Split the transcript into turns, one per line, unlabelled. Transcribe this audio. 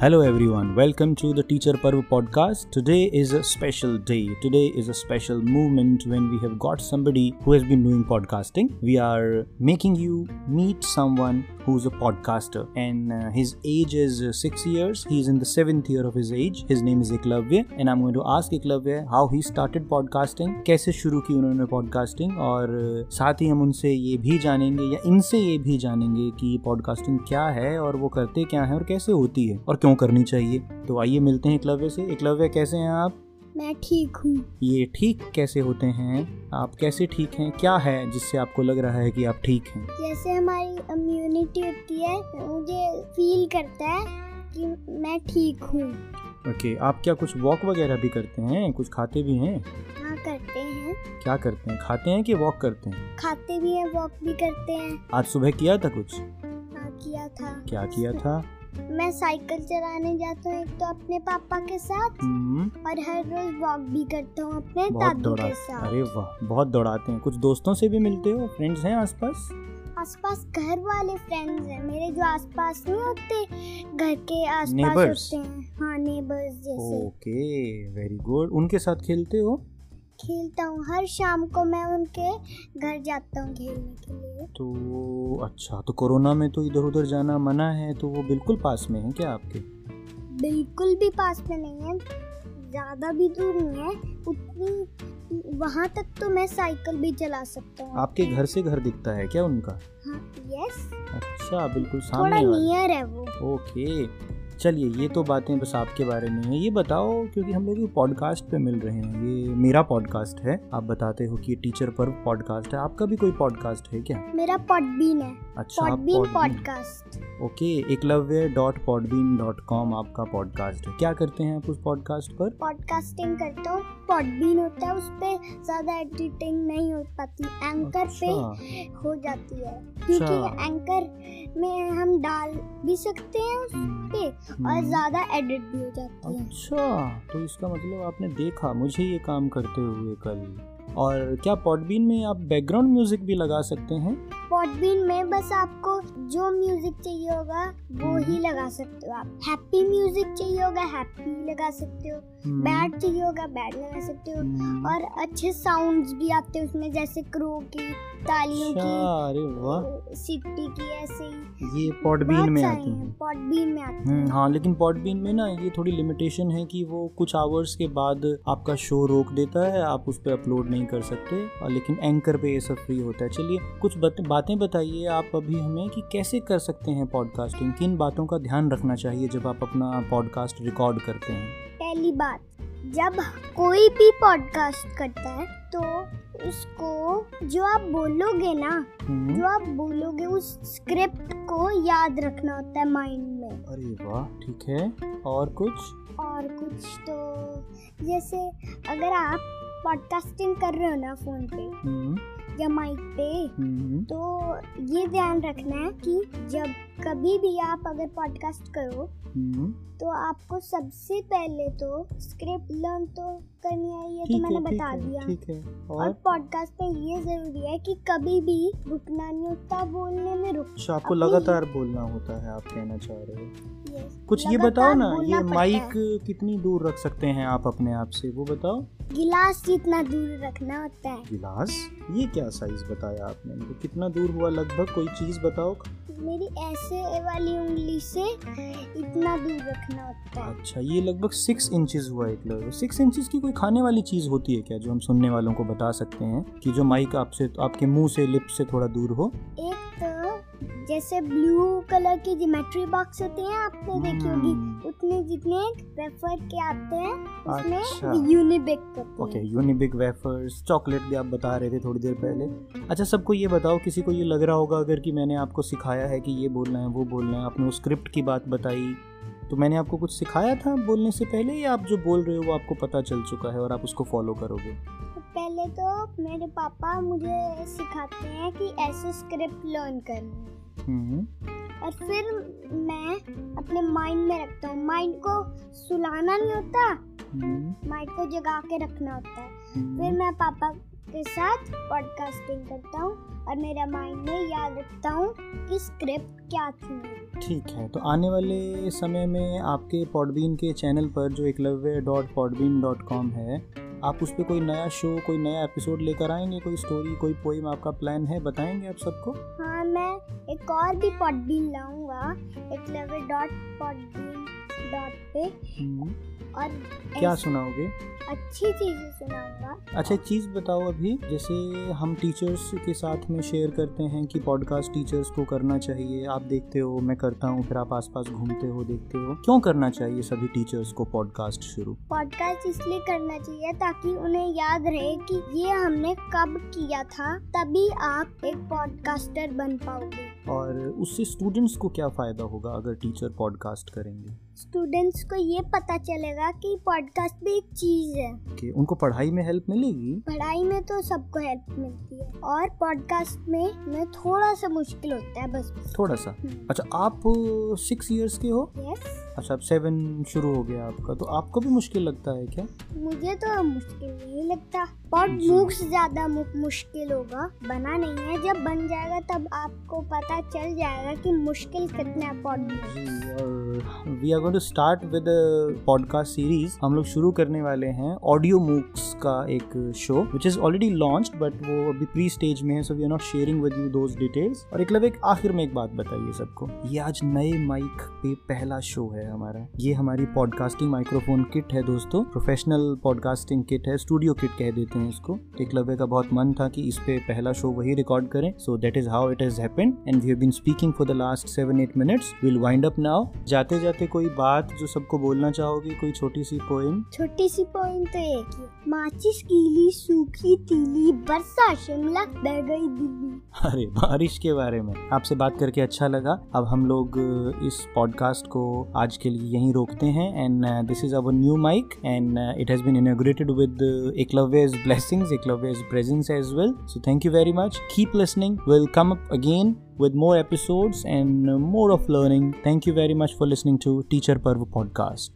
Hello everyone, welcome to the Teacher Parv podcast. Today is a special day. Today is a special moment when we have got somebody who has been doing podcasting. We are making you meet someone who's a podcaster and uh, his age is uh, 6 years. He's in the 7th year of his age. His name is Eklavya and I'm going to ask Eklavya how he started podcasting, कैसे शुरू की उन्होंने podcasting और uh, साथ ही हम उनसे ये भी जानेंगे या इनसे ये भी जानेंगे कि podcasting क्या है और वो करते क्या है और कैसे होती है और क्यों करनी चाहिए? तो आइए मिलते हैं एकलव्य से। एकलव्य कैसे हैं आप?
मैं ठीक हूँ।
ये ठीक कैसे होते हैं? आप कैसे ठीक हैं? क्या है जिससे आपको लग रहा है कि आप ठीक हैं?
जैसे हमारी इम्यूनिटी होती है मुझे फील करता है कि मैं ठीक हूँ।
ओके आप क्या कुछ वॉक वगैरह भी करते हैं? कुछ खाते भी हैं?
हाँ करते हैं।
क्या करते हैं? खाते हैं कि वॉक करते हैं?
खाते भी हैं वॉक भी करते हैं।
आज सुबह किया था कुछ?
हाँ किया था।
क्या किया था?
मैं साइकिल चलाने जाता हूँ एक तो अपने पापा के साथ
हम्म,
और हर रोज वॉक भी करता हूँ अपने दादू के साथ।
अरे वाह बहुत दौड़ाते हैं। कुछ दोस्तों से भी मिलते हो? फ्रेंड्स हैं आसपास?
आसपास घर वाले फ्रेंड्स हैं। मेरे जो आसपास नहीं होते घर के आसपास होते हैं। हाँ नेबर्स जैसे।
ओके वेरी गुड उनके साथ खेलते हो?
खेलता हूँ। हर शाम को मैं उनके घर जाता हूँ खेलने के लिए।
तो अच्छा तो कोरोना में तो इधर उधर जाना मना है तो वो बिल्कुल पास में है क्या आपके?
बिल्कुल भी पास में नहीं है। ज़्यादा भी दूर नहीं है। उतनी वहाँ तक तो मैं साइकिल भी चला सकता हूँ।
आपके घर से घर दिखता है क्या उनका?
हाँ यस
अच्छा बिल्कुल सामने वाला।
नियर है वो।
ओके। चलिए ये तो बातें बस आपके बारे में है। ये बताओ क्योंकि हम लोग ये पॉडकास्ट पे मिल रहे हैं। ये मेरा पॉडकास्ट है। आप बताते हो कि ये टीचर पर पॉडकास्ट है। आपका भी कोई पॉडकास्ट है क्या?
मेरा पॉडबीन है।
अच्छा
Podbean podcast
okay Eklavya dot Podbean dot com आपका पॉडकास्ट है। क्या करते हैं आप उस पॉडकास्ट पर?
पॉडकास्टिंग करता हूँ पॉडबीन होता है उस पे ज़्यादा एडिटिंग नहीं हो पाती एंकर पे
अच्छा।
हो जाती है। क्योंकि एंकर में हम डाल भी सकते हैं उस पे और
हम्म।
ज़्यादा एडिट भी हो जाती है।
अच्छा तो इसका मतलब आपने देखा मुझे ये काम करते हुए कल। और क्या पॉडबीन में आप बैकग्राउंड म्यूज़िक भी लगा सकते हैं?
पॉडबीन में बस आपको जो म्यूज़िक चाहिए होगा वो ही लगा सकते हो आप। हैप्पी म्यूज़िक चाहिए होगा हैप्पी लगा सकते हो।
हम्म,
बैड चाहिए होगा बैड लगा सकते हो।
हम्म,
और अच्छे साउंड्स भी आते हैं उसमें जैसे क्रो की तालियों
अच्छा अरे वाह।
की सिटी की ऐसे ही।
ये पॉडबीन
बहुत
में आती
हैं। पॉडबीन में आते
हम्म,
हैं।
हाँ लेकिन पॉडबीन में ना ये थोड़ी लिमिटेशन है कि वो कुछ आवर्स के बाद आपका शो रोक देता है आप उस पर अपलोड नहीं कर सकते और लेकिन एंकर पे ये सब फ्री होता है। चलिए कुछ बत, बातें बताइए आप अभी हमें कि कैसे कर सकते हैं पॉडकास्टिंग किन बातों का ध्यान रखना चाहिए जब आप अपना पॉडकास्ट रिकॉर्ड करते हैं?
पहली बात जब कोई भी पॉडकास्ट करता है तो उसको जो आप बोलोगे ना
हम्म,
जो आप बोलोगे उस स्क्रिप्ट को याद रखना होता है माइंड में।
अरे वाह ठीक है। और कुछ?
और कुछ तो जैसे अगर आप पॉडकास्टिंग कर रहे हो ना फ़ोन पे
हम्म,
या माइक पे।
हम्म,
तो ये ध्यान रखना है कि जब कभी भी आप अगर पॉडकास्ट करो
हम्म,
तो आपको सबसे पहले तो स्क्रिप्ट लर्न तो करनी है ये तो मैंने बता दिया।
ठीक है
और
और?
पॉडकास्ट में ये ज़रूरी है कि कभी भी रुकना नहीं होता बोलने में रुक
अच्छा आपको लगातार बोलना होता है आप कहना चाह रहे हो। कुछ ये बताओ ना ये माइक कितनी दूर रख सकते हैं आप अपने आप से वो बताओ।
गिलास जितना दूर रखना होता है।
गिलास? ये क्या साइज़ बताया आपने? मुझे कितना दूर हुआ लगभग? कोई चीज़ बताओ।
मेरी ऐसे वाली उंगली से इतना दूर रखना होता है।
अच्छा ये लगभग सिक्स इंचेस हुआ एक लगभग सिक्स इंचेस की कोई खाने वाली चीज़ होती है क्या जो हम सुनने वालों को बता सकते हैं कि जो माइक आपसे आपके मुँह से लिप से थोड़ा दूर हो?
एक जैसे ब्लू कलर की ज्योमेट्री बॉक्स होती है आपने देखी होगी।
हम्म,
उतने जितने वेफर के आते हैं
अच्छा।
उसमें Unibic
okay Unibic wafers chocolate भी आप बता रहे थे थोड़ी देर पहले। अच्छा सबको ये बताओ किसी को ये लग रहा होगा अगर कि मैंने आपको सिखाया है कि ये बोलना है वो बोलना है आपने वो स्क्रिप्ट की बात बताई तो मैंने आपको कुछ सिखाया था बोलने से पहले या आप जो बोल रहे हो वो आपको पता चल चुका है और आप उसको फॉलो करोगे?
तो पहले तो मेरे पापा मुझे सिखाते हैं कि ऐसे स्क्रिप्ट लर्न करनी। और फिर मैं अपने माइंड में रखता हूँ। माइंड को सुलाना नहीं होता
हम्म,
माइंड को जगा के रखना होता है। फिर
हम्म,
मैं पापा के साथ पॉडकास्टिंग करता हूँ और मेरा माइंड में याद रखता हूँ कि स्क्रिप्ट क्या थी।
ठीक है तो आने वाले समय में आपके पॉडबीन के चैनल पर जो Eklavya dot Podbean dot com है आप उस पर कोई नया शो कोई नया एपिसोड लेकर आएँगे कोई स्टोरी कोई पोइम आपका प्लान है बताएँगे आप सबको?
हाँ मैं एक और भी पॉडबीन लाऊँगा एक लेवल डॉट पॉडबीन डॉट पे।
हम्म,
और
क्या सुनाओगे?
अच्छी चीज़ें सुनाऊँगा।
अच्छा एक चीज़ बताओ अभी। जैसे हम टीचर्स के साथ में शेयर करते हैं कि पॉडकास्ट टीचर्स को करना चाहिए। आप देखते हो मैं करता हूँ फिर आप आसपास घूमते हो देखते हो। क्यों करना चाहिए सभी टीचर्स को पॉडकास्ट शुरू?
पॉडकास्ट इसलिए करना चाहिए ताकि उन्हें याद रहे कि ये हमने कब किया था तभी आप एक पॉडकास्टर बन पाओगे।
और उससे स्टूडेंट्स को क्या फ़ायदा होगा अगर टीचर पॉडकास्ट करेंगे?
स्टूडेंट्स को ये पता चलेगा कि पॉडकास्ट भी एक चीज़ है।
कि उनको पढ़ाई में हेल्प मिलेगी?
पढ़ाई में तो सबको हेल्प मिलती है। और पॉडकास्ट में में थोड़ा सा मुश्किल होता है बस।
थोड़ा सा? अच्छा आप सिक्स इयर्स के हो?
यस
अच्छा अब सेवन शुरू हो गया आपका तो आपको भी मुश्किल लगता है क्या?
मुझे तो मुश्किल नहीं लगता। पॉड मूक्स ज़्यादा मुश्किल होगा। बना नहीं है। जब बन जाएगा तब आपको पता चल जाएगा कि मुश्किल कितना है
we are going to start with podcast series हम लोग शुरू करने वाले हैं ऑडियो मूक्स का एक show which is already launched but वो अभी प्री स्टेज में है so we are not sharing with you those details और एक लब एक आखिर में एक बात बताइए सबको। ये आज नए माइक पे पहला शो है हमारा। ये हमारी पॉडकास्टिंग माइक्रोफोन किट है दोस्तों। प्रोफेशनल पॉडकास्टिंग किट है स्टूडियो किट कह देते हैं इसको। एकलव्य का बहुत मन था कि इस पे पहला शो वही रिकॉर्ड करें। So that is how it has happened and we have been speaking for the last seven eight minutes will wind up now जाते जाते कोई बात जो सबको बोलना चाहोगे कोई छोटी सी पोएम
छोटी सी पॉइंट तो एक ही माचिस गीली सूखी तीली बरसा शिमला बह गई दिल्ली।
अरे बारिश के बारे में। आपसे बात करके अच्छा लगा। अब हम लोग इस पॉडकास्ट को आज के लिए यहीं रोकते हैं। And this is our new mic and it has been inaugurated with Eklavya's blessings eklavya's presence as well. So thank you very much. Keep listening. We'll come up again with more episodes and more of learning. Thank you very much for listening to teacher parv podcast